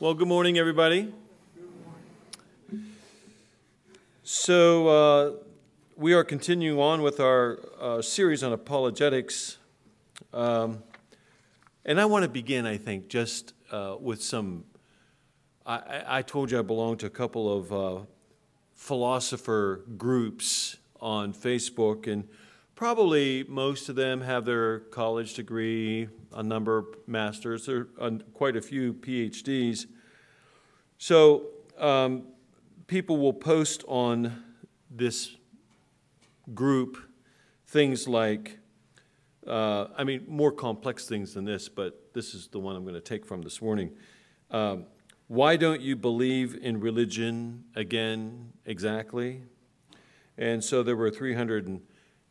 Well, good morning, everybody. So, uh, we are continuing on with our uh, series on apologetics. Um, and I want to begin, I think, just uh, with some. I, I, told you I belong to a couple of uh, philosopher groups on Facebook, and probably most of them have their college degree, a number of masters, there are quite a few PhDs. So um, people will post on this group things like, uh, I mean, more complex things than this, but this is the one I'm going to take from this morning. Um, why don't you believe in religion again exactly? And so there were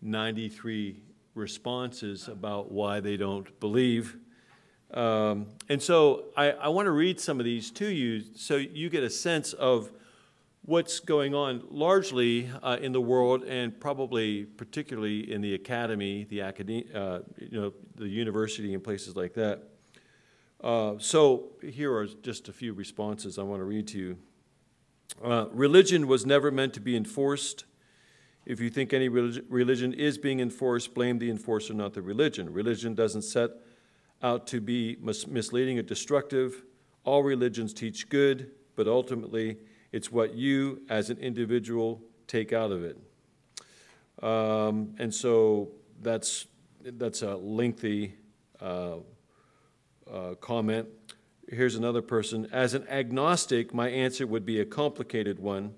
393 responses about why they don't believe. Um, and so I, I want to read some of these to you so you get a sense of what's going on largely uh, in the world and probably particularly in the academy, the academy, uh, you know, the university and places like that. Uh, so here are just a few responses I want to read to you. Uh, religion was never meant to be enforced if you think any religion is being enforced, blame the enforcer, not the religion. Religion doesn't set out to be mis misleading or destructive. All religions teach good, but ultimately it's what you as an individual take out of it. Um, and so that's, that's a lengthy uh, uh, comment. Here's another person. As an agnostic, my answer would be a complicated one.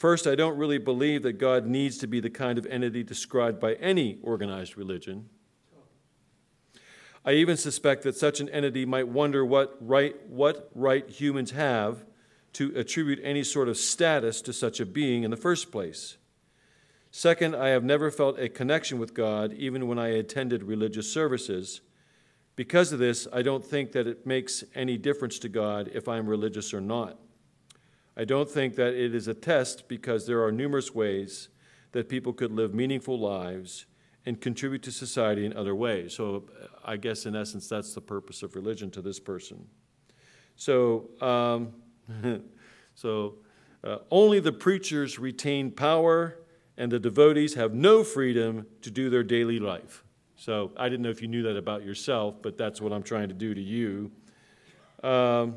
First, I don't really believe that God needs to be the kind of entity described by any organized religion. I even suspect that such an entity might wonder what right, what right humans have to attribute any sort of status to such a being in the first place. Second, I have never felt a connection with God even when I attended religious services. Because of this, I don't think that it makes any difference to God if I'm religious or not. I don't think that it is a test because there are numerous ways that people could live meaningful lives and contribute to society in other ways. So I guess in essence, that's the purpose of religion to this person. So, um, so uh, only the preachers retain power and the devotees have no freedom to do their daily life. So I didn't know if you knew that about yourself, but that's what I'm trying to do to you. Um,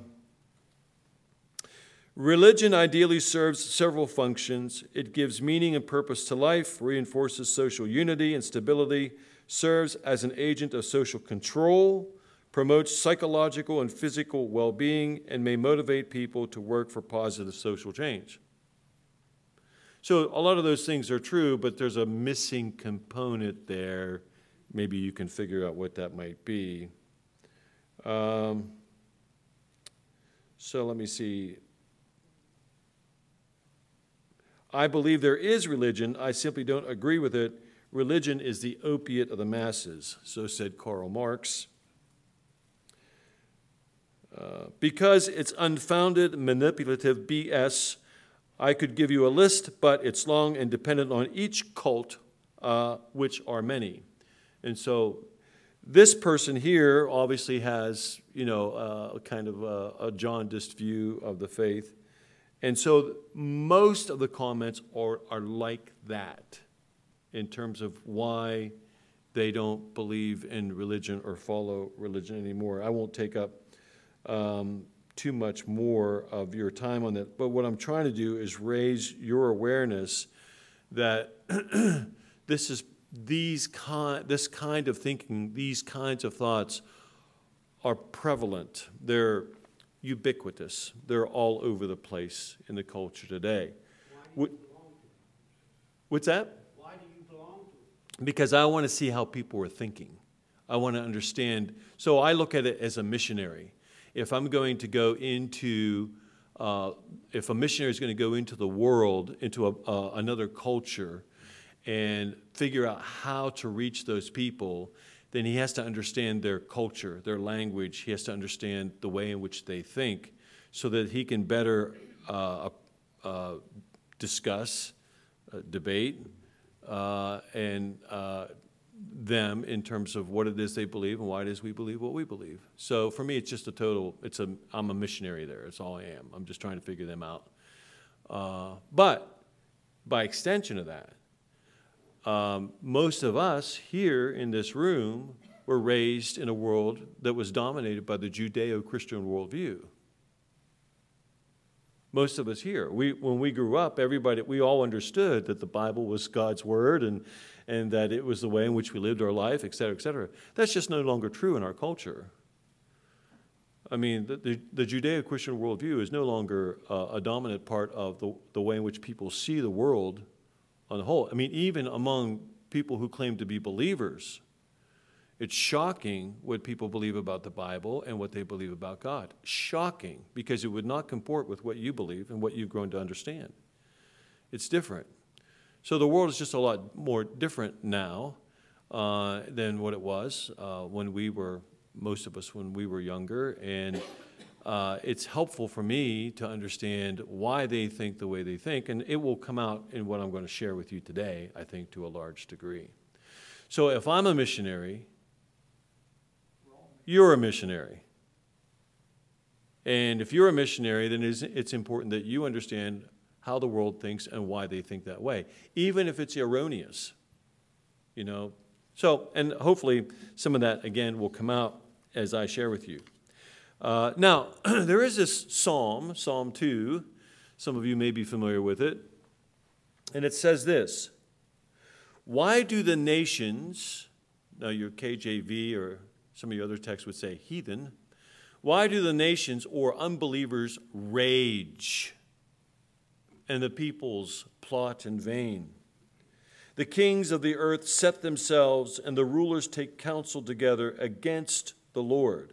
Religion ideally serves several functions. It gives meaning and purpose to life, reinforces social unity and stability, serves as an agent of social control, promotes psychological and physical well being, and may motivate people to work for positive social change. So, a lot of those things are true, but there's a missing component there. Maybe you can figure out what that might be. Um, so, let me see. I believe there is religion, I simply don't agree with it. Religion is the opiate of the masses, so said Karl Marx. Uh, because it's unfounded, manipulative BS, I could give you a list, but it's long and dependent on each cult, uh, which are many. And so this person here obviously has, you know, uh, a kind of a, a jaundiced view of the faith. And so most of the comments are, are like that in terms of why they don't believe in religion or follow religion anymore. I won't take up um, too much more of your time on that, but what I'm trying to do is raise your awareness that this is these kind, this kind of thinking, these kinds of thoughts are prevalent. They're ubiquitous. They're all over the place in the culture today. What, what's that? Why do you belong to it? Because I want to see how people are thinking. I want to understand. So I look at it as a missionary. If I'm going to go into, uh, if a missionary is going to go into the world, into a, uh, another culture, and figure out how to reach those people, then he has to understand their culture, their language. He has to understand the way in which they think so that he can better uh, uh, discuss, uh, debate, uh, and uh, them in terms of what it is they believe and why it is we believe what we believe. So for me, it's just a total, it's a, I'm a missionary there, It's all I am. I'm just trying to figure them out. Uh, But by extension of that, um, most of us here in this room were raised in a world that was dominated by the Judeo-Christian worldview. Most of us here, we, when we grew up, everybody, we all understood that the Bible was God's word and, and that it was the way in which we lived our life, et cetera, et cetera. That's just no longer true in our culture. I mean, the, the, the Judeo-Christian worldview is no longer uh, a dominant part of the, the way in which people see the world on the whole. I mean, even among people who claim to be believers, it's shocking what people believe about the Bible and what they believe about God. Shocking, because it would not comport with what you believe and what you've grown to understand. It's different. So the world is just a lot more different now uh, than what it was uh, when we were, most of us, when we were younger. And uh, it's helpful for me to understand why they think the way they think. And it will come out in what I'm going to share with you today, I think, to a large degree. So if I'm a missionary, you're a missionary. And if you're a missionary, then it's, it's important that you understand how the world thinks and why they think that way, even if it's erroneous. You know, so, and hopefully some of that, again, will come out as I share with you. Uh, now, there is this psalm, Psalm 2. Some of you may be familiar with it. And it says this Why do the nations, now your KJV or some of your other texts would say heathen, why do the nations or unbelievers rage and the peoples plot in vain? The kings of the earth set themselves, and the rulers take counsel together against the Lord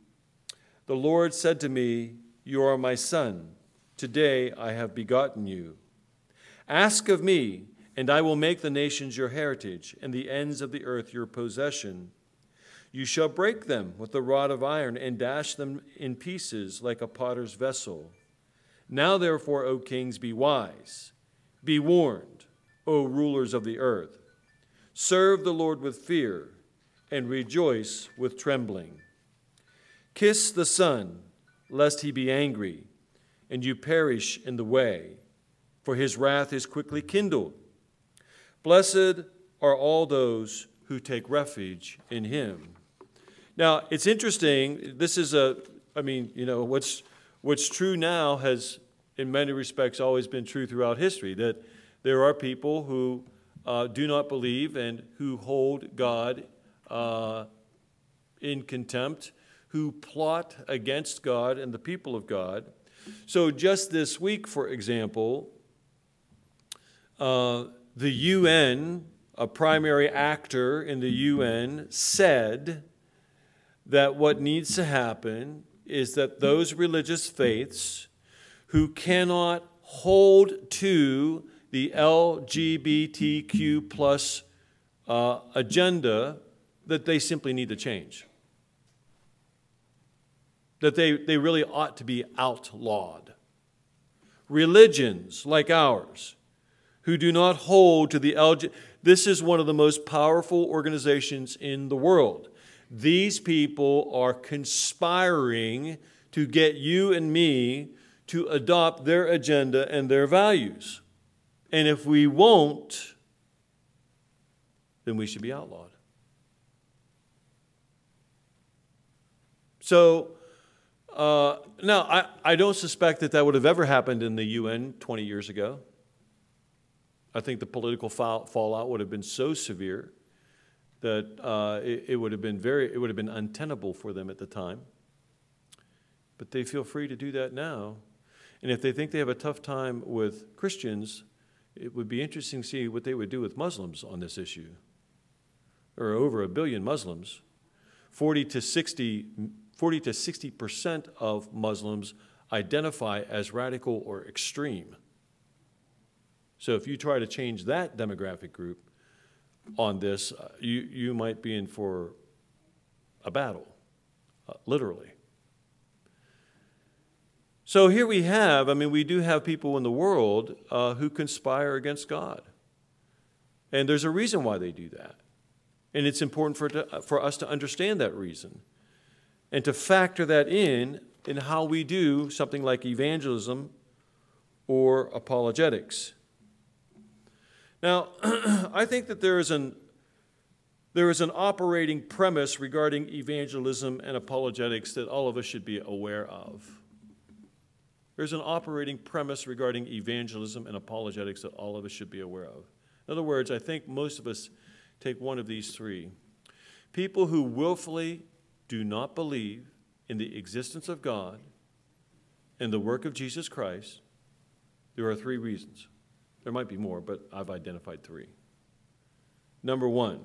The Lord said to me, You are my son. Today I have begotten you. Ask of me, and I will make the nations your heritage, and the ends of the earth your possession. You shall break them with the rod of iron, and dash them in pieces like a potter's vessel. Now, therefore, O kings, be wise. Be warned, O rulers of the earth. Serve the Lord with fear, and rejoice with trembling. Kiss the Son, lest he be angry, and you perish in the way, for his wrath is quickly kindled. Blessed are all those who take refuge in him. Now, it's interesting. This is a, I mean, you know, what's, what's true now has, in many respects, always been true throughout history that there are people who uh, do not believe and who hold God uh, in contempt who plot against God and the people of God. So, just this week, for example, uh, the UN, a primary actor in the UN, said that what needs to happen is that those religious faiths who cannot hold to the LGBTQ plus uh, agenda, that they simply need to change that they, they really ought to be outlawed. Religions like ours, who do not hold to the LGBT, this is one of the most powerful organizations in the world. These people are conspiring to get you and me to adopt their agenda and their values. And if we won't, then we should be outlawed. So, uh, now, I, I don't suspect that that would have ever happened in the UN 20 years ago. I think the political fall, fallout would have been so severe that uh, it, it, would have been very, it would have been untenable for them at the time. But they feel free to do that now. And if they think they have a tough time with Christians, it would be interesting to see what they would do with Muslims on this issue. There are over a billion Muslims, 40 to 60, 40 to 60% of Muslims identify as radical or extreme. So if you try to change that demographic group on this, uh, you, you might be in for a battle, uh, literally. So here we have, I mean, we do have people in the world uh, who conspire against God. And there's a reason why they do that. And it's important for, to, for us to understand that reason and to factor that in in how we do something like evangelism or apologetics. Now, I think that there is an there is an operating premise regarding evangelism and apologetics that all of us should be aware of. There's an operating premise regarding evangelism and apologetics that all of us should be aware of. In other words, I think most of us take one of these three. People who willfully do not believe in the existence of God and the work of Jesus Christ, there are three reasons. There might be more, but I've identified three. Number one,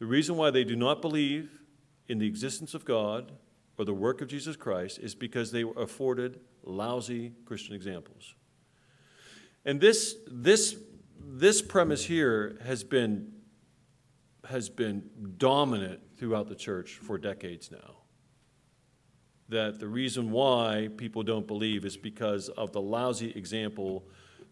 the reason why they do not believe in the existence of God or the work of Jesus Christ is because they were afforded lousy Christian examples. And this, this, this premise here has been, has been dominant throughout the church for decades now. That the reason why people don't believe is because of the lousy example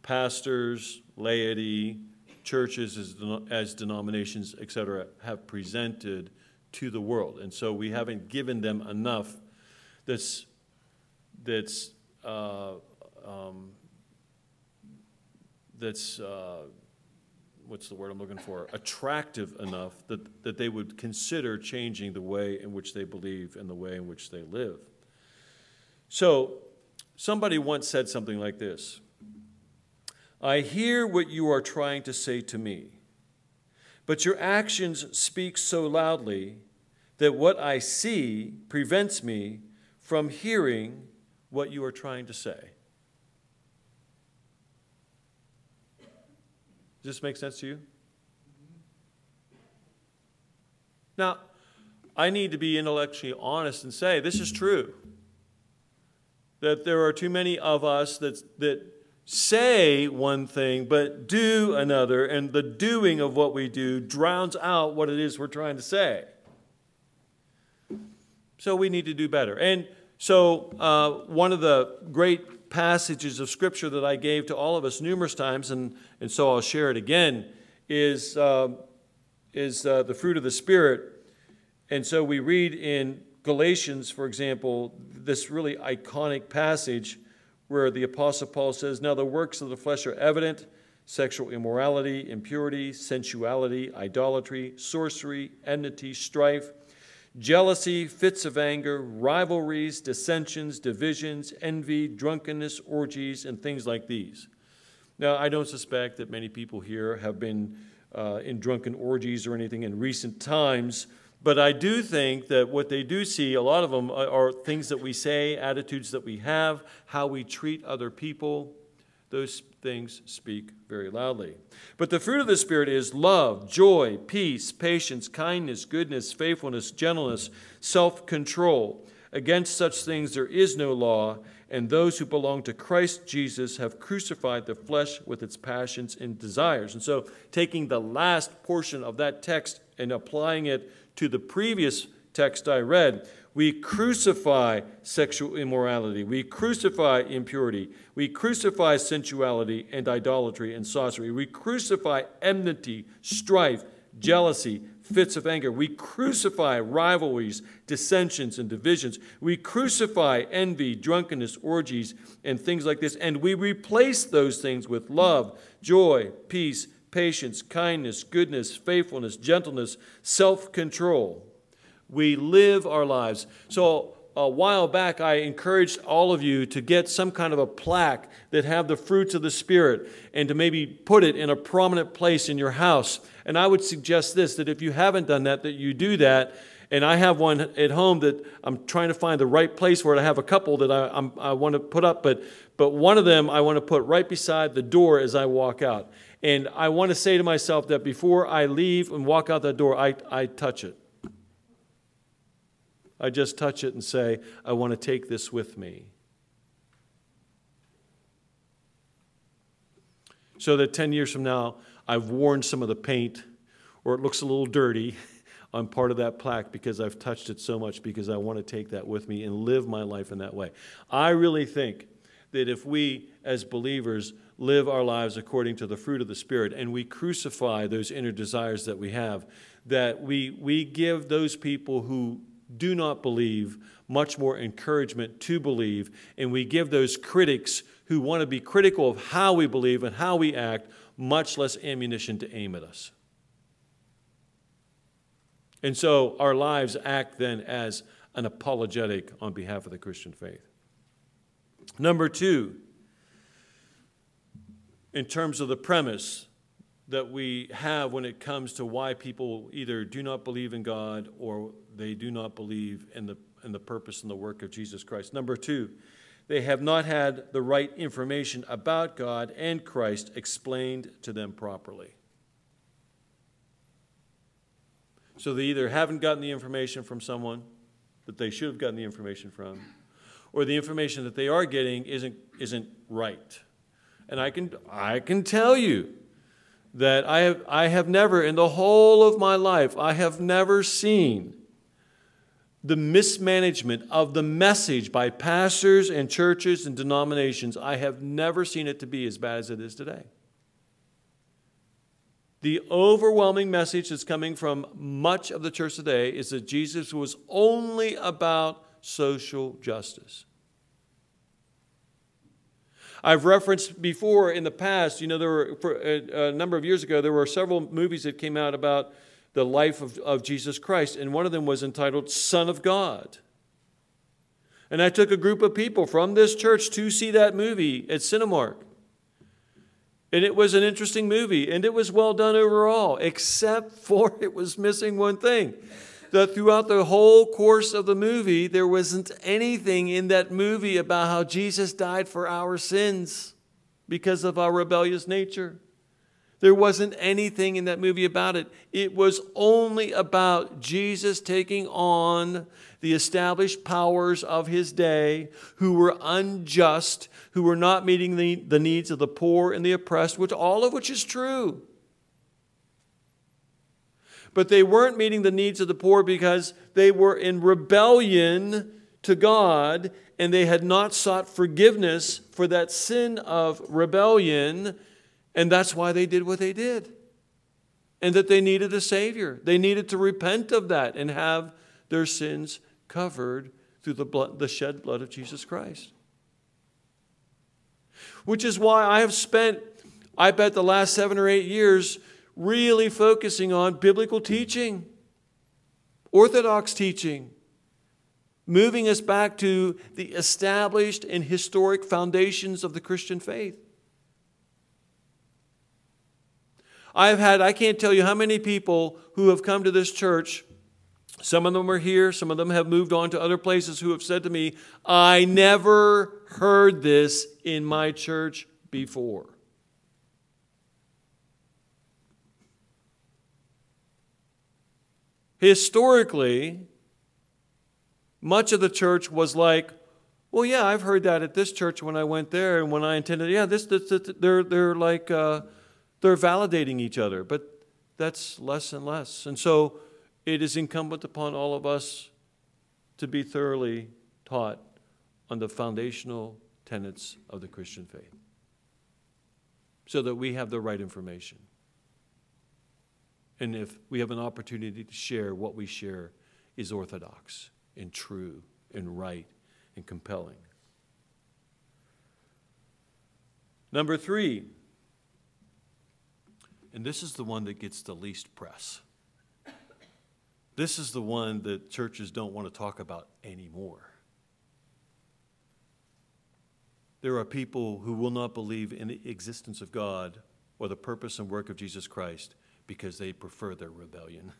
pastors, laity, churches as, as denominations, et cetera, have presented to the world. And so we haven't given them enough that's, that's, uh, um, that's uh, what's the word I'm looking for? Attractive enough that, that they would consider changing the way in which they believe and the way in which they live. So, somebody once said something like this I hear what you are trying to say to me, but your actions speak so loudly that what I see prevents me from hearing what you are trying to say. Does this make sense to you? Now, I need to be intellectually honest and say this is true. That there are too many of us that, that say one thing but do another, and the doing of what we do drowns out what it is we're trying to say. So we need to do better. And so, uh, one of the great passages of Scripture that I gave to all of us numerous times, and, and so I'll share it again, is, uh, is uh, the fruit of the Spirit. And so we read in Galatians, for example, this really iconic passage where the Apostle Paul says, Now the works of the flesh are evident sexual immorality, impurity, sensuality, idolatry, sorcery, enmity, strife, jealousy, fits of anger, rivalries, dissensions, divisions, envy, drunkenness, orgies, and things like these. Now, I don't suspect that many people here have been uh, in drunken orgies or anything in recent times, but I do think that what they do see, a lot of them are things that we say, attitudes that we have, how we treat other people. Those things speak very loudly. But the fruit of the Spirit is love, joy, peace, patience, kindness, goodness, faithfulness, gentleness, self control. Against such things there is no law, and those who belong to Christ Jesus have crucified the flesh with its passions and desires. And so, taking the last portion of that text and applying it to the previous text I read, we crucify sexual immorality. We crucify impurity. We crucify sensuality and idolatry and sorcery. We crucify enmity, strife, jealousy, fits of anger. We crucify rivalries, dissensions, and divisions. We crucify envy, drunkenness, orgies, and things like this. And we replace those things with love, joy, peace, patience, kindness, goodness, faithfulness, gentleness, self control. We live our lives. So, a while back, I encouraged all of you to get some kind of a plaque that have the fruits of the Spirit and to maybe put it in a prominent place in your house. And I would suggest this that if you haven't done that, that you do that And I have one at home that I'm trying to find the right place for it. I have a couple that I, I'm, I want to put up, but, but one of them I want to put right beside the door as I walk out. And I want to say to myself that before I leave and walk out that door, I, I touch it. I just touch it and say, I want to take this with me. So that 10 years from now, I've worn some of the paint or it looks a little dirty on part of that plaque because I've touched it so much because I want to take that with me and live my life in that way. I really think that if we as believers live our lives according to the fruit of the Spirit and we crucify those inner desires that we have, that we, we give those people who do not believe much more encouragement to believe, and we give those critics who want to be critical of how we believe and how we act much less ammunition to aim at us. And so our lives act then as an apologetic on behalf of the Christian faith. Number two, in terms of the premise that we have when it comes to why people either do not believe in God or they do not believe in the, in the purpose and the work of Jesus Christ. Number two, they have not had the right information about God and Christ explained to them properly. So they either haven't gotten the information from someone that they should have gotten the information from, or the information that they are getting isn't, isn't right. And I can, I can tell you that I have, I have never, in the whole of my life, I have never seen the mismanagement of the message by pastors and churches and denominations. I have never seen it to be as bad as it is today. The overwhelming message that's coming from much of the church today is that Jesus was only about social justice. I've referenced before in the past, you know, there were, a, uh, a, number of years ago, there were several movies that came out about the life of, of Jesus Christ, and one of them was entitled Son of God. And I took a group of people from this church to see that movie at Cinemark. And it was an interesting movie, and it was well done overall, except for it was missing one thing. That throughout the whole course of the movie, there wasn't anything in that movie about how Jesus died for our sins because of our rebellious nature. There wasn't anything in that movie about it. It was only about Jesus taking on the established powers of his day who were unjust, who were not meeting the, the needs of the poor and the oppressed, which all of which is true. But they weren't meeting the needs of the poor because they were in rebellion to God and they had not sought forgiveness for that sin of rebellion and that's why they did what they did. And that they needed a Savior. They needed to repent of that and have their sins covered through the, blood, the shed blood of Jesus Christ. Which is why I have spent, I bet, the last seven or eight years really focusing on biblical teaching, orthodox teaching, moving us back to the established and historic foundations of the Christian faith. I've had, I can't tell you how many people who have come to this church. Some of them are here, some of them have moved on to other places who have said to me, I never heard this in my church before. Historically, much of the church was like, well, yeah, I've heard that at this church when I went there and when I attended. Yeah, this, this, this they're, they're like, uh, they're validating each other, but that's less and less. And so it is incumbent upon all of us to be thoroughly taught on the foundational tenets of the Christian faith so that we have the right information. And if we have an opportunity to share, what we share is orthodox and true and right and compelling. Number three, and this is the one that gets the least press. This is the one that churches don't want to talk about anymore. There are people who will not believe in the existence of God or the purpose and work of Jesus Christ because they prefer their rebellion.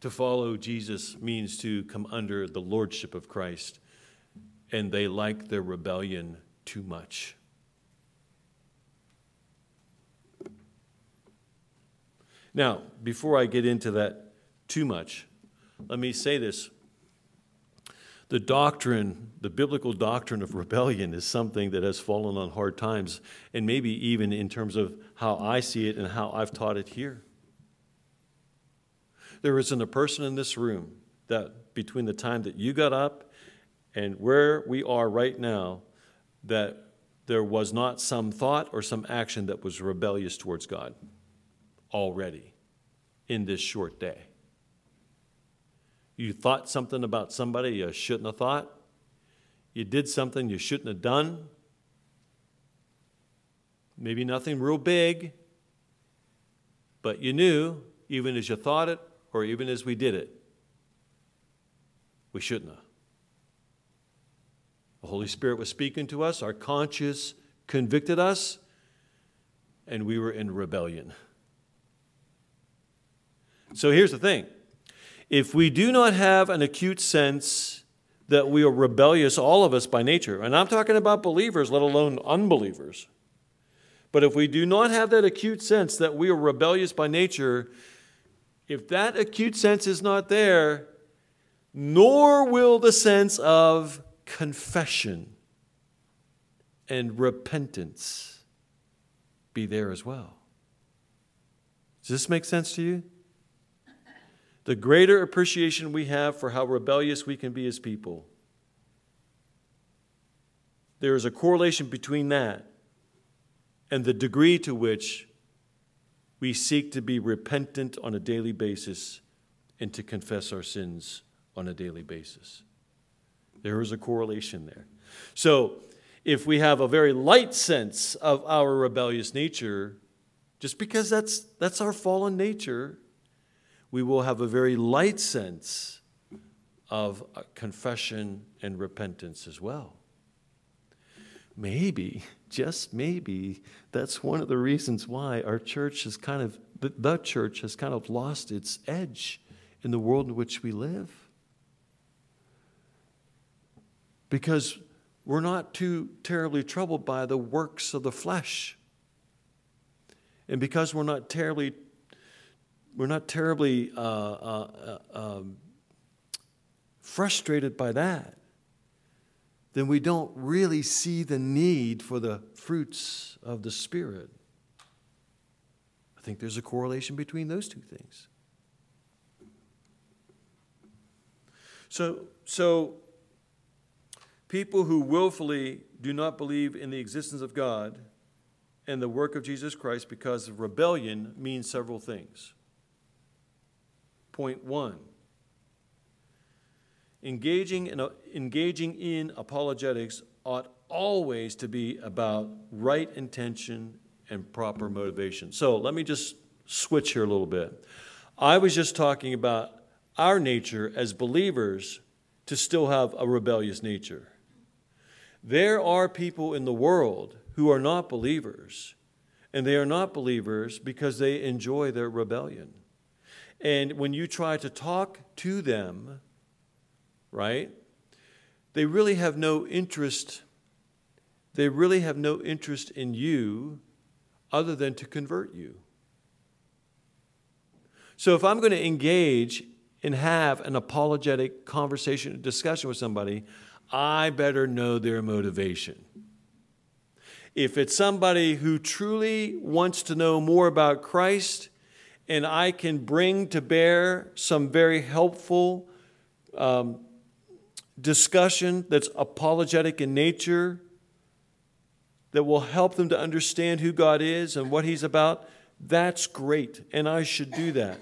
To follow Jesus means to come under the lordship of Christ, and they like their rebellion too much. Now, before I get into that too much, let me say this. The doctrine, the biblical doctrine of rebellion, is something that has fallen on hard times, and maybe even in terms of how I see it and how I've taught it here. There isn't a person in this room that between the time that you got up and where we are right now, that there was not some thought or some action that was rebellious towards God already in this short day. You thought something about somebody you shouldn't have thought. You did something you shouldn't have done. Maybe nothing real big, but you knew, even as you thought it or even as we did it, we shouldn't have. The Holy Spirit was speaking to us, our conscience convicted us, and we were in rebellion. So here's the thing if we do not have an acute sense that we are rebellious, all of us by nature, and I'm talking about believers, let alone unbelievers, but if we do not have that acute sense that we are rebellious by nature, if that acute sense is not there, nor will the sense of confession and repentance be there as well. Does this make sense to you? The greater appreciation we have for how rebellious we can be as people. There is a correlation between that and the degree to which we seek to be repentant on a daily basis and to confess our sins on a daily basis. There is a correlation there. So, if we have a very light sense of our rebellious nature, just because that's, that's our fallen nature, we will have a very light sense of uh, confession and repentance as well. Maybe, just maybe, that's one of the reasons why our church has kind of, the church has kind of lost its edge in the world in which we live. Because we're not too terribly troubled by the works of the flesh. And because we're not terribly we're not terribly uh, uh, um, frustrated by that, then we don't really see the need for the fruits of the Spirit. I think there's a correlation between those two things. So, so people who willfully do not believe in the existence of God and the work of Jesus Christ because of rebellion means several things. Point one engaging in, engaging in apologetics ought always to be about right intention and proper motivation. So let me just switch here a little bit. I was just talking about our nature as believers to still have a rebellious nature. There are people in the world who are not believers, and they are not believers because they enjoy their rebellion. And when you try to talk to them, right, they really have no interest. They really have no interest in you other than to convert you. So if I'm going to engage and have an apologetic conversation, discussion with somebody, I better know their motivation. If it's somebody who truly wants to know more about Christ and I can bring to bear some very helpful um, discussion that's apologetic in nature, that will help them to understand who God is and what He's about, that's great, and I should do that.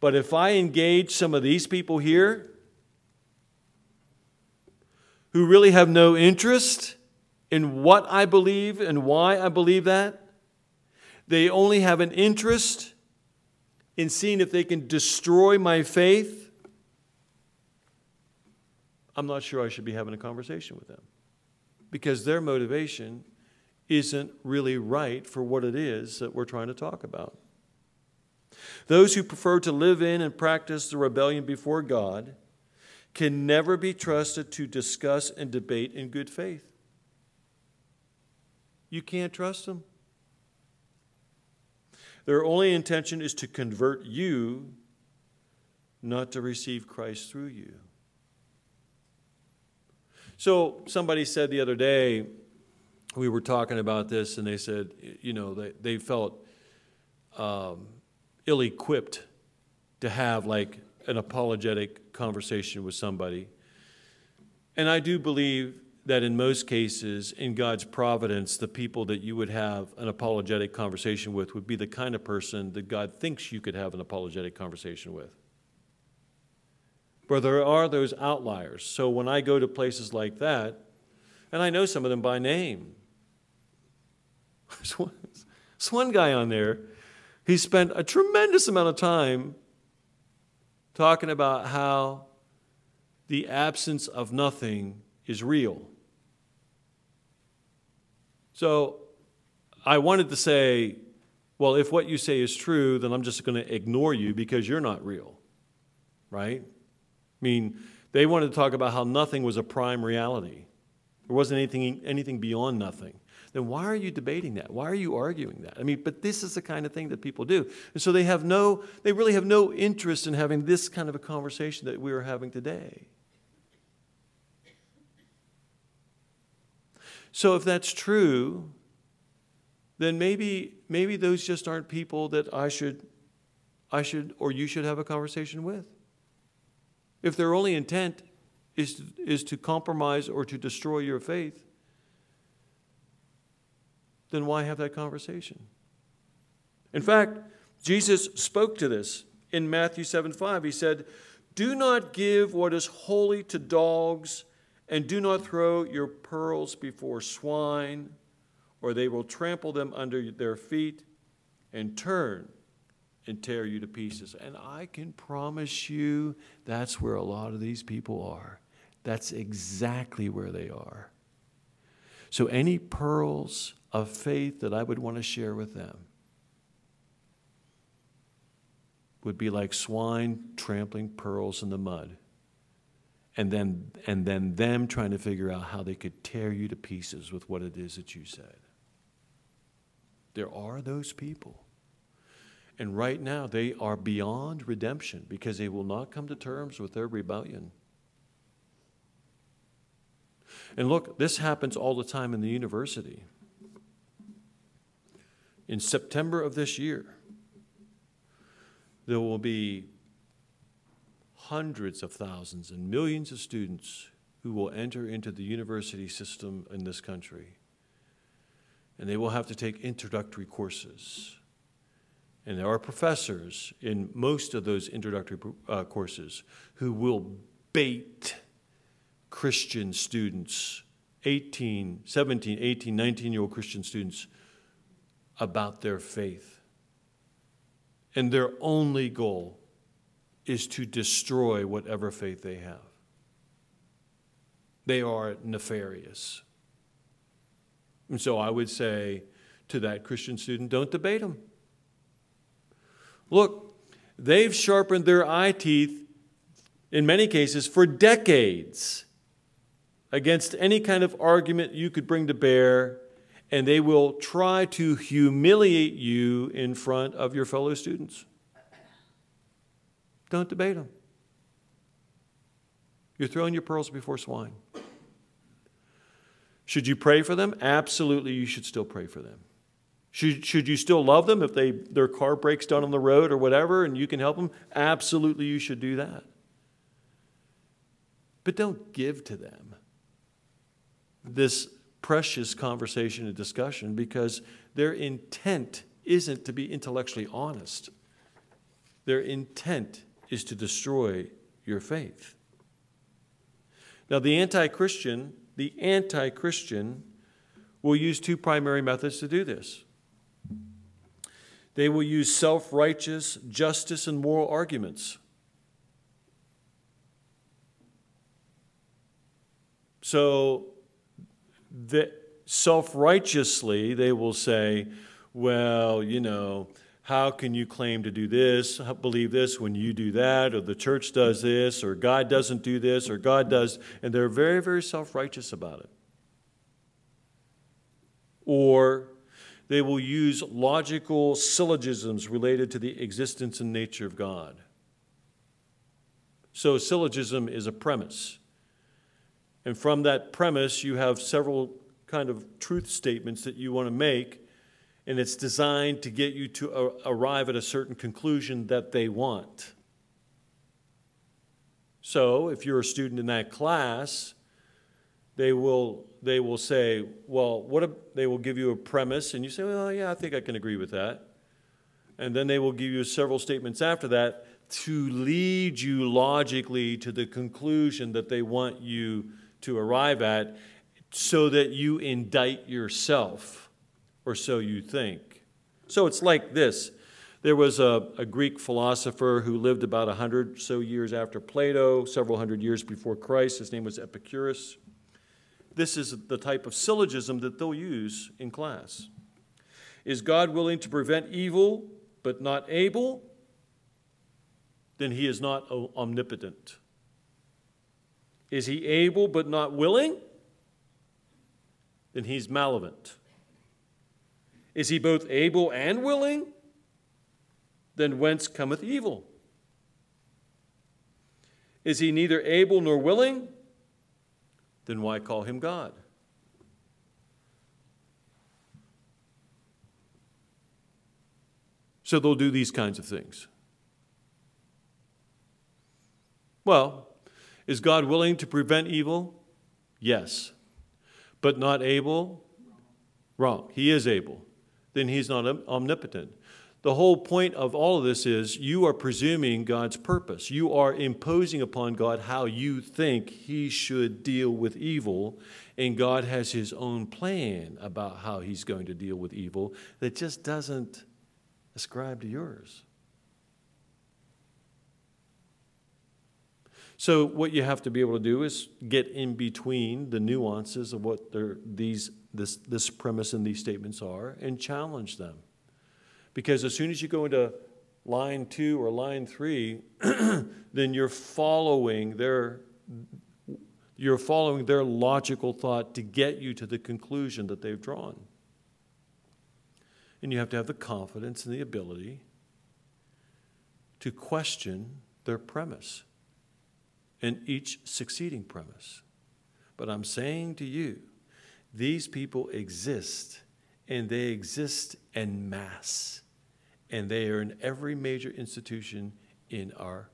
But if I engage some of these people here who really have no interest in what I believe and why I believe that, they only have an interest in seeing if they can destroy my faith. I'm not sure I should be having a conversation with them because their motivation isn't really right for what it is that we're trying to talk about. Those who prefer to live in and practice the rebellion before God can never be trusted to discuss and debate in good faith. You can't trust them. Their only intention is to convert you, not to receive Christ through you. So, somebody said the other day, we were talking about this, and they said, you know, they, they felt um, ill equipped to have like an apologetic conversation with somebody. And I do believe that in most cases, in God's providence, the people that you would have an apologetic conversation with would be the kind of person that God thinks you could have an apologetic conversation with. But there are those outliers. So when I go to places like that, and I know some of them by name, there's one, there's one guy on there, he spent a tremendous amount of time talking about how the absence of nothing is real. So I wanted to say, well, if what you say is true, then I'm just going to ignore you because you're not real, right? I mean, they wanted to talk about how nothing was a prime reality. There wasn't anything, anything beyond nothing. Then why are you debating that? Why are you arguing that? I mean, but this is the kind of thing that people do. And so they have no, they really have no interest in having this kind of a conversation that we are having today. So if that's true, then maybe maybe those just aren't people that I should I should or you should have a conversation with. If their only intent is to, is to compromise or to destroy your faith, then why have that conversation? In fact, Jesus spoke to this in Matthew 7 5. He said, Do not give what is holy to dogs, and do not throw your pearls before swine, or they will trample them under their feet and turn and tear you to pieces. And I can promise you that's where a lot of these people are. That's exactly where they are. So, any pearls of faith that I would want to share with them would be like swine trampling pearls in the mud. And then, and then them trying to figure out how they could tear you to pieces with what it is that you said. There are those people. And right now, they are beyond redemption because they will not come to terms with their rebellion. And look, this happens all the time in the university. In September of this year, there will be hundreds of thousands and millions of students who will enter into the university system in this country. And they will have to take introductory courses. And there are professors in most of those introductory uh, courses who will bait Christian students, 18, 17, 18, 19 year old Christian students, about their faith. And their only goal is to destroy whatever faith they have. They are nefarious. And so I would say to that Christian student don't debate them. Look, they've sharpened their eye teeth in many cases for decades against any kind of argument you could bring to bear, and they will try to humiliate you in front of your fellow students. Don't debate them. You're throwing your pearls before swine. Should you pray for them? Absolutely, you should still pray for them. Should, should you still love them if they, their car breaks down on the road or whatever and you can help them? Absolutely, you should do that. But don't give to them this precious conversation and discussion because their intent isn't to be intellectually honest. Their intent is to destroy your faith. Now, the anti Christian, the anti Christian will use two primary methods to do this. They will use self righteous, justice, and moral arguments. So, that self righteously, they will say, well, you know, how can you claim to do this, believe this when you do that, or the church does this, or God doesn't do this, or God does, and they're very, very self righteous about it. Or they will use logical syllogisms related to the existence and nature of God. So, syllogism is a premise. And from that premise, you have several kind of truth statements that you want to make, and it's designed to get you to a- arrive at a certain conclusion that they want. So, if you're a student in that class, they will, they will say, well, what, a, they will give you a premise, and you say, well, yeah, I think I can agree with that. And then they will give you several statements after that to lead you logically to the conclusion that they want you to arrive at so that you indict yourself, or so you think. So it's like this. There was a, a Greek philosopher who lived about a hundred so years after Plato, several hundred years before Christ. His name was Epicurus. This is the type of syllogism that they'll use in class. Is God willing to prevent evil but not able? Then he is not omnipotent. Is he able but not willing? Then he's malevolent. Is he both able and willing? Then whence cometh evil? Is he neither able nor willing? Then why call him God? So they'll do these kinds of things. Well, is God willing to prevent evil? Yes. But not able? Wrong. He is able. Then he's not omnipotent. The whole point of all of this is you are presuming God's purpose. You are imposing upon God how you think he should deal with evil, and God has his own plan about how he's going to deal with evil that just doesn't ascribe to yours. So what you have to be able to do is get in between the nuances of what these this this premise and these statements are and challenge them. Because as soon as you go into line 2 or line 3, then you're following their you're following their logical thought to get you to the conclusion that they've drawn. And you have to have the confidence and the ability to question their premise and each succeeding premise. But I'm saying to you, these people exist, and they exist en masse, and they are in every major institution in our,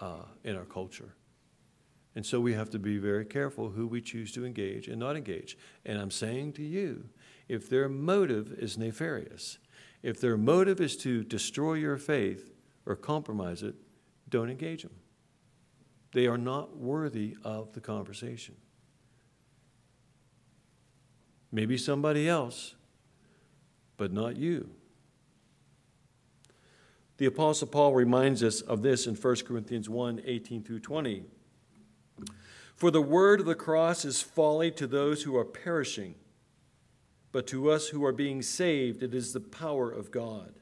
uh, in our culture. And so we have to be very careful who we choose to engage and not engage. And I'm saying to you, if their motive is nefarious, if their motive is to destroy your faith or compromise it, don't engage them. They are not worthy of the conversation. Maybe somebody else, but not you. The Apostle Paul reminds us of this in 1 Corinthians 1 18 through 20. For the word of the cross is folly to those who are perishing, but to us who are being saved, it is the power of God.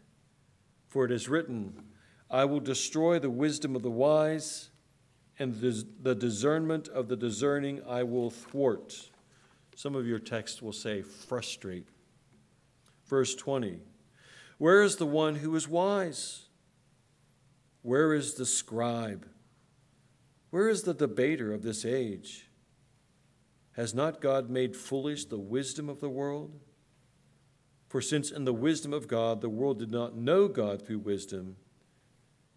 For it is written, I will destroy the wisdom of the wise, and the discernment of the discerning I will thwart. Some of your texts will say frustrate. Verse 20 Where is the one who is wise? Where is the scribe? Where is the debater of this age? Has not God made foolish the wisdom of the world? For since in the wisdom of God the world did not know God through wisdom,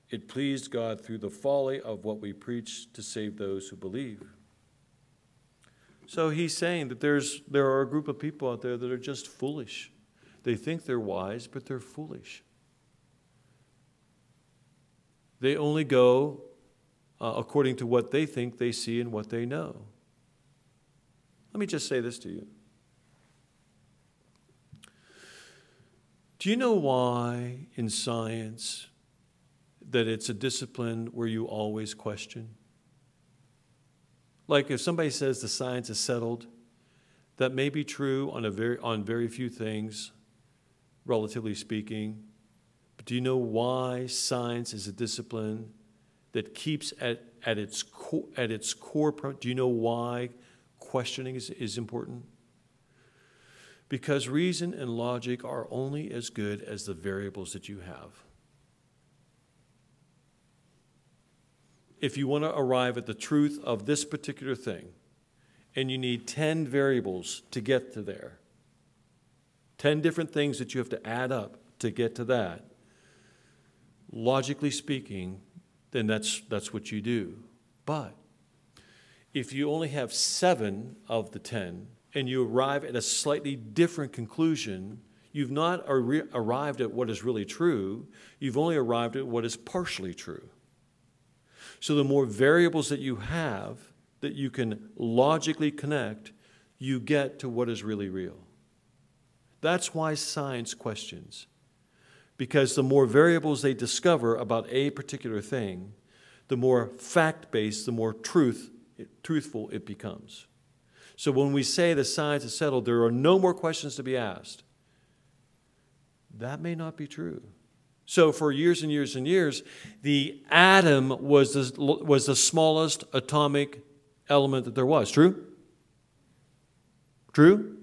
it pleased God through the folly of what we preach to save those who believe. So he's saying that there's, there are a group of people out there that are just foolish. They think they're wise, but they're foolish. They only go uh, according to what they think they see and what they know. Let me just say this to you. Do you know why in science that it's a discipline where you always question? Like if somebody says the science is settled, that may be true on, a very, on very few things, relatively speaking. But Do you know why science is a discipline that keeps at, at, its, co- at its core? Do you know why questioning is, is important? Because reason and logic are only as good as the variables that you have. If you want to arrive at the truth of this particular thing, and you need 10 variables to get to there, 10 different things that you have to add up to get to that, logically speaking, then that's, that's what you do. But if you only have seven of the 10 and you arrive at a slightly different conclusion, you've not arri- arrived at what is really true, you've only arrived at what is partially true. So the more variables that you have that you can logically connect, you get to what is really real. That's why science questions. Because the more variables they discover about a particular thing, the more fact based, the more truth, truthful it becomes. So when we say the science is settled, there are no more questions to be asked. That may not be true. So for years and years and years, the atom was the, was the smallest atomic element that there was. True? True?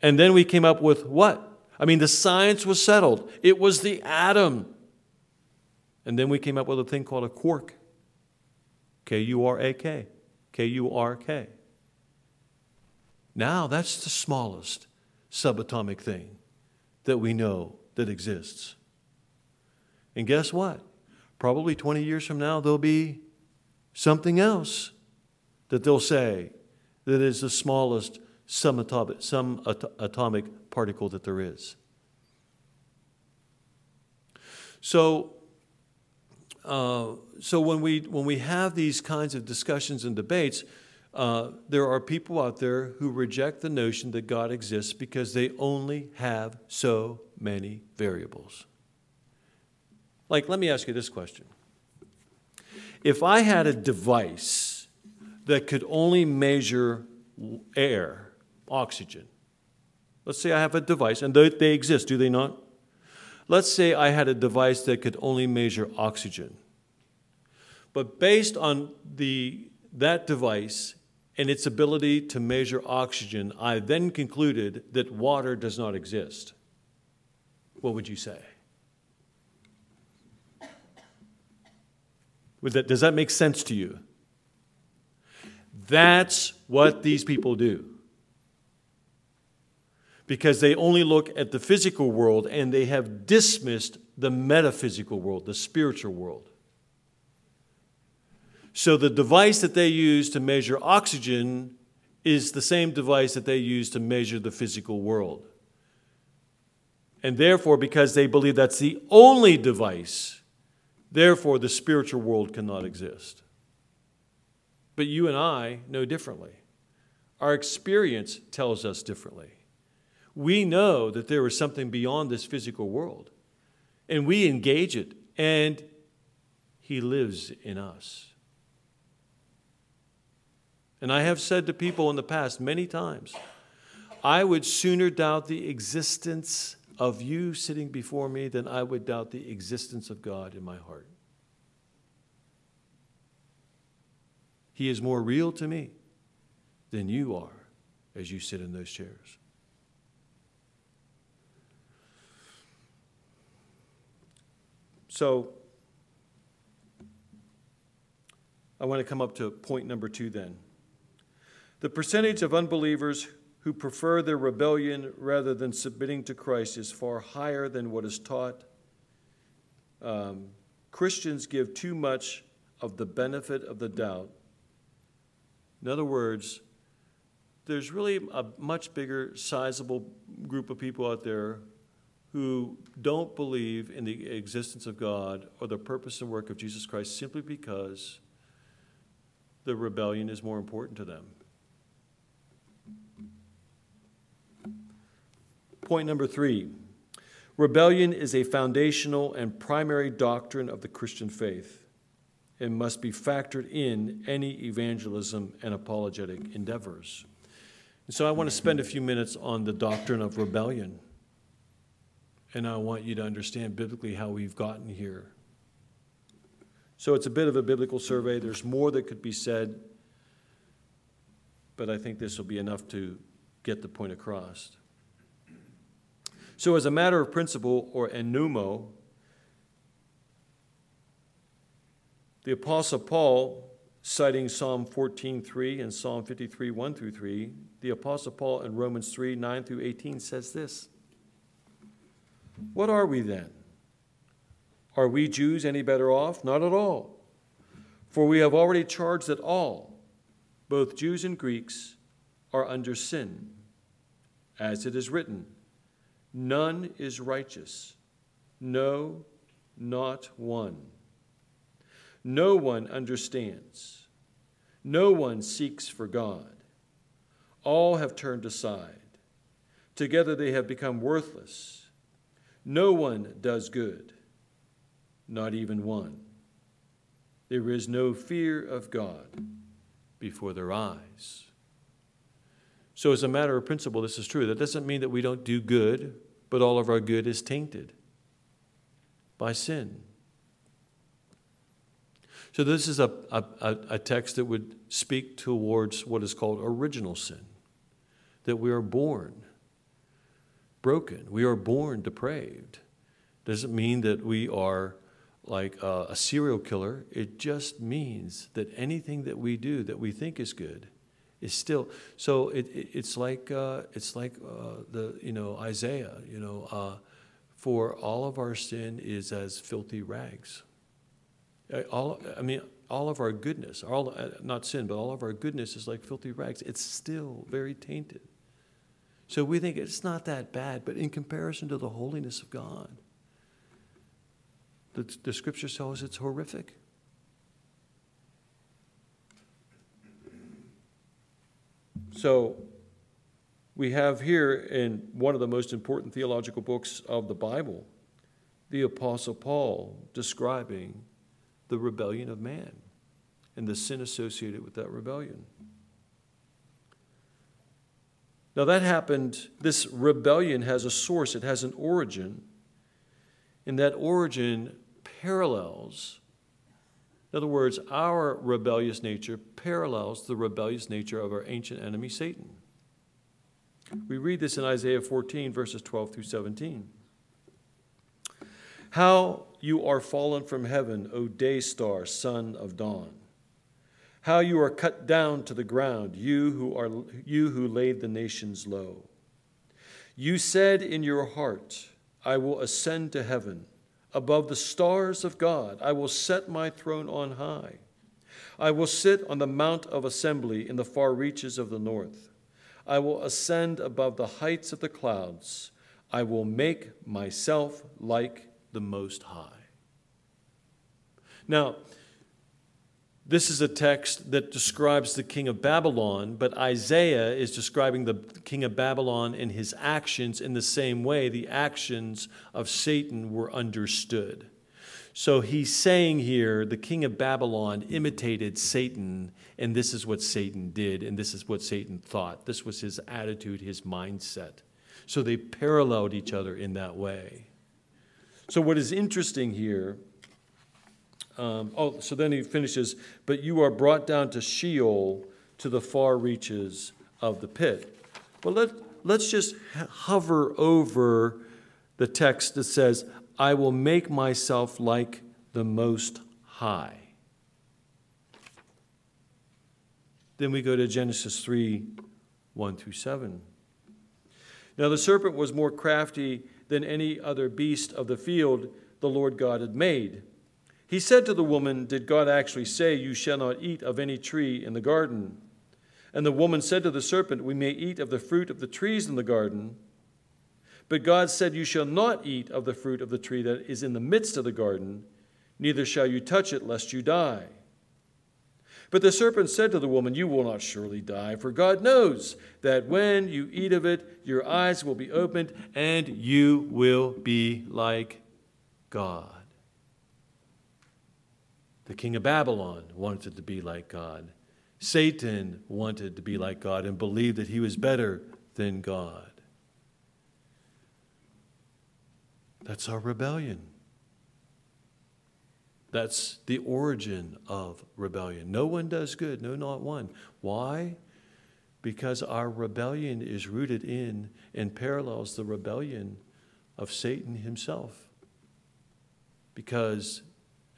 And then we came up with what? I mean, the science was settled. It was the atom. And then we came up with a thing called a quark. K U R A K. K U R K. Now that's the smallest subatomic thing that we know that exists. And guess what? Probably 20 years from now, there'll be something else that they'll say that is the smallest subatomic, some atomic particle that there is. So, uh, so when we when we have these kinds of discussions and debates, uh, there are people out there who reject the notion that God exists because they only have so many variables. Like, let me ask you this question: If I had a device that could only measure air, oxygen. Let's say I have a device, and they, they exist, do they not? Let's say I had a device that could only measure oxygen. But based on the, that device and its ability to measure oxygen, I then concluded that water does not exist. What would you say? That, does that make sense to you? That's what these people do. Because they only look at the physical world and they have dismissed the metaphysical world, the spiritual world. So the device that they use to measure oxygen is the same device that they use to measure the physical world. And therefore, because they believe that's the only device, therefore the spiritual world cannot exist. But you and I know differently. Our experience tells us differently. We know that there is something beyond this physical world, and we engage it, and He lives in us. And I have said to people in the past many times, I would sooner doubt the existence of you sitting before me than I would doubt the existence of God in my heart. He is more real to me than you are as you sit in those chairs. So, I want to come up to point number two then. The percentage of unbelievers who prefer their rebellion rather than submitting to Christ is far higher than what is taught. Um, Christians give too much of the benefit of the doubt in other words, there's really a much bigger, sizable group of people out there who don't believe in the existence of God or the purpose and work of Jesus Christ simply because the rebellion is more important to them. Point number three rebellion is a foundational and primary doctrine of the Christian faith and must be factored in any evangelism and apologetic endeavors. And so I want to spend a few minutes on the doctrine of rebellion and I want you to understand biblically how we've gotten here. So it's a bit of a biblical survey. There's more that could be said, but I think this will be enough to get the point across. So, as a matter of principle or enumo, the Apostle Paul, citing Psalm 14:3 and Psalm 53, 1 through 3, the Apostle Paul in Romans 3, 9 through 18 says this. What are we then? Are we Jews any better off? Not at all. For we have already charged that all, both Jews and Greeks, are under sin. As it is written, none is righteous, no, not one. No one understands, no one seeks for God. All have turned aside. Together they have become worthless. No one does good, not even one. There is no fear of God before their eyes. So, as a matter of principle, this is true. That doesn't mean that we don't do good, but all of our good is tainted by sin. So, this is a, a, a text that would speak towards what is called original sin that we are born broken, we are born depraved. Doesn't mean that we are like a, a serial killer, it just means that anything that we do that we think is good is still so it, it, it's like uh, it's like uh, the you know Isaiah you know uh, for all of our sin is as filthy rags. Uh, all I mean all of our goodness all uh, not sin but all of our goodness is like filthy rags. It's still very tainted. So we think it's not that bad but in comparison to the holiness of God the, the scripture tells us it's horrific So we have here in one of the most important theological books of the Bible, the Apostle Paul describing the rebellion of man and the sin associated with that rebellion. Now, that happened, this rebellion has a source, it has an origin, and that origin parallels in other words, our rebellious nature parallels the rebellious nature of our ancient enemy, Satan. We read this in Isaiah 14, verses 12 through 17. How you are fallen from heaven, O day star, son of dawn. How you are cut down to the ground, you who, are, you who laid the nations low. You said in your heart, I will ascend to heaven above the stars of God. I will set my throne on high. I will sit on the mount of assembly in the far reaches of the north. I will ascend above the heights of the clouds. I will make myself like the Most High. Now, this is a text that describes the king of Babylon, but Isaiah is describing the king of Babylon and his actions in the same way the actions of Satan were understood. So he's saying here the king of Babylon imitated Satan, and this is what Satan did, and this is what Satan thought. This was his attitude, his mindset. So they paralleled each other in that way. So, what is interesting here um, oh, so then he finishes, but you are brought down to Sheol to the far reaches of the pit. Well, let, let's just hover over the text that says, I will make myself like the Most High. Then we go to Genesis 3 1 through 7. Now the serpent was more crafty than any other beast of the field the Lord God had made. He said to the woman, Did God actually say, You shall not eat of any tree in the garden? And the woman said to the serpent, We may eat of the fruit of the trees in the garden. But God said, You shall not eat of the fruit of the tree that is in the midst of the garden, neither shall you touch it, lest you die. But the serpent said to the woman, You will not surely die, for God knows that when you eat of it, your eyes will be opened, and you will be like God. The king of Babylon wanted to be like God. Satan wanted to be like God and believed that he was better than God. That's our rebellion. That's the origin of rebellion. No one does good, no, not one. Why? Because our rebellion is rooted in and parallels the rebellion of Satan himself. Because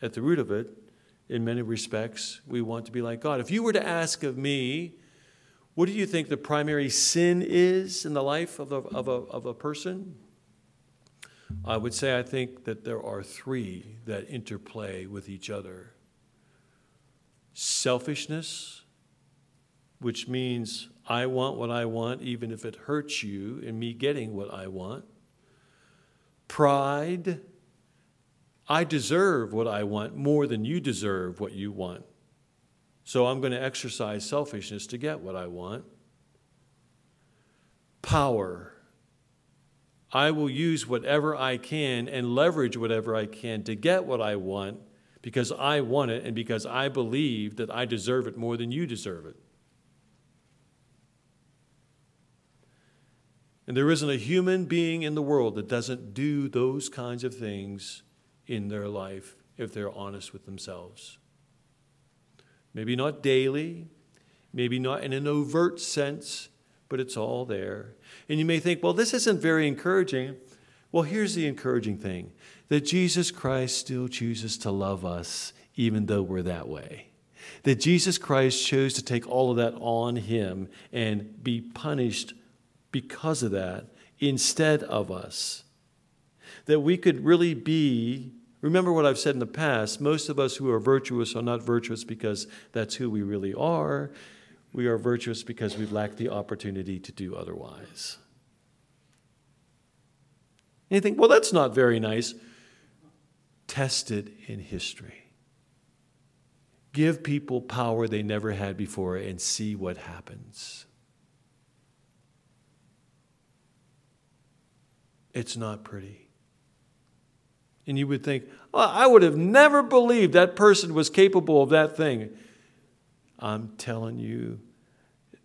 at the root of it, in many respects, we want to be like God. If you were to ask of me, what do you think the primary sin is in the life of a, of a, of a person? I would say I think that there are three that interplay with each other selfishness, which means I want what I want, even if it hurts you in me getting what I want. Pride, I deserve what I want more than you deserve what you want. So I'm going to exercise selfishness to get what I want. Power, I will use whatever I can and leverage whatever I can to get what I want because I want it and because I believe that I deserve it more than you deserve it. And there isn't a human being in the world that doesn't do those kinds of things in their life if they're honest with themselves. Maybe not daily, maybe not in an overt sense, but it's all there. And you may think, well, this isn't very encouraging. Well, here's the encouraging thing that Jesus Christ still chooses to love us even though we're that way. That Jesus Christ chose to take all of that on him and be punished because of that instead of us. That we could really be, remember what I've said in the past, most of us who are virtuous are not virtuous because that's who we really are. We are virtuous because we've lacked the opportunity to do otherwise. And you think, well, that's not very nice. Test it in history. Give people power they never had before and see what happens. It's not pretty. And you would think, well, I would have never believed that person was capable of that thing. I'm telling you,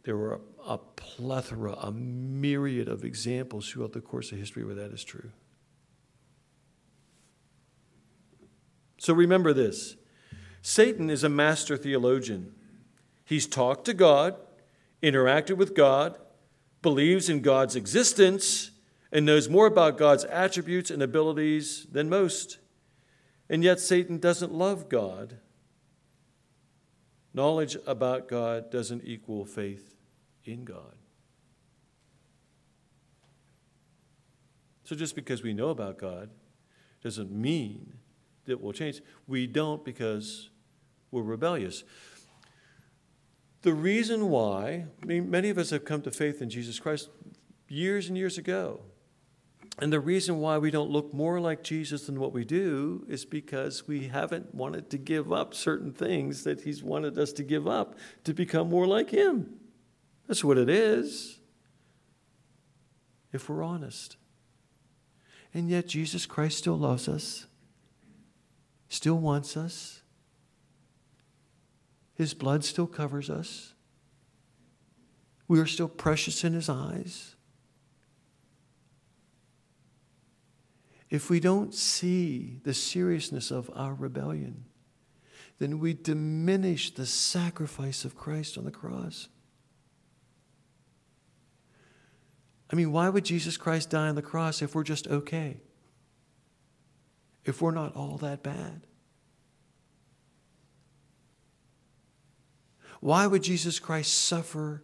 there were a, a, plethora, a myriad of examples throughout the course of history where that is true. So remember this Satan is a master theologian. He's talked to God, interacted with God, believes in God's existence, and knows more about God's attributes and abilities than most. And yet, Satan doesn't love God. Knowledge about God doesn't equal faith in God. So, just because we know about God doesn't mean that we'll change. We don't because we're rebellious. The reason why, I mean, many of us have come to faith in Jesus Christ years and years ago. And the reason why we don't look more like Jesus than what we do is because we haven't wanted to give up certain things that He's wanted us to give up to become more like Him. That's what it is, if we're honest. And yet, Jesus Christ still loves us, still wants us. His blood still covers us. We are still precious in His eyes. If we don't see the seriousness of our rebellion, then we diminish the sacrifice of Christ on the cross. I mean, why would Jesus Christ die on the cross if we're just okay? If we're not all that bad? Why would Jesus Christ suffer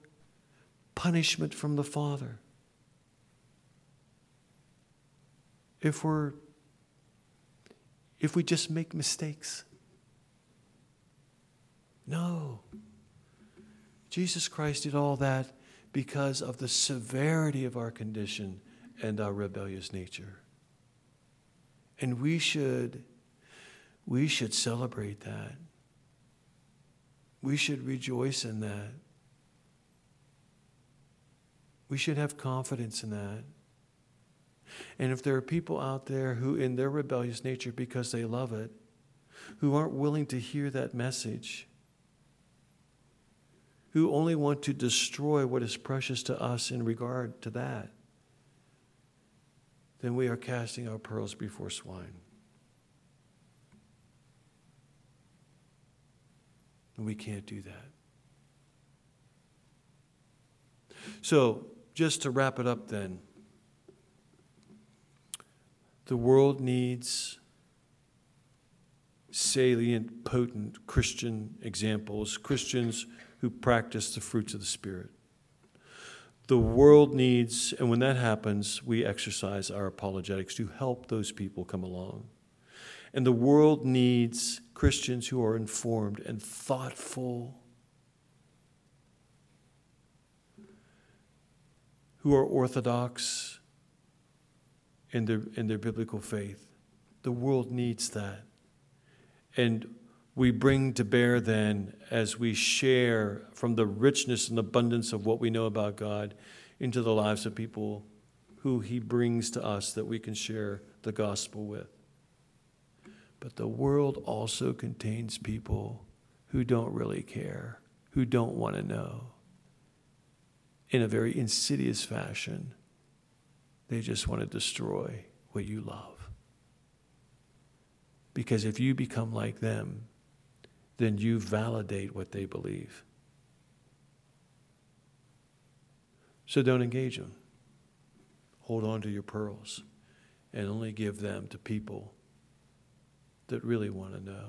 punishment from the Father? If we're if we just make mistakes. No. Jesus Christ did all that because of the severity of our condition and our rebellious nature. And we should we should celebrate that. We should rejoice in that. We should have confidence in that. And if there are people out there who, in their rebellious nature, because they love it, who aren't willing to hear that message, who only want to destroy what is precious to us in regard to that, then we are casting our pearls before swine. And we can't do that. So, just to wrap it up then, the world needs salient, potent Christian examples, Christians who practice the fruits of the Spirit. The world needs, and when that happens, we exercise our apologetics to help those people come along. And the world needs Christians who are informed and thoughtful, who are orthodox in their, in their biblical faith. The world needs that. And we bring to bear then, as we share from the richness and abundance of what we know about God into the lives of people who He brings to us that we can share the gospel with. But the world also contains people who don't really care, who don't want to know. In a very insidious fashion, they just want to destroy what you love. Because if you become like them, then you validate what they believe. So don't engage them. Hold on to your pearls and only give them to people that really want to know.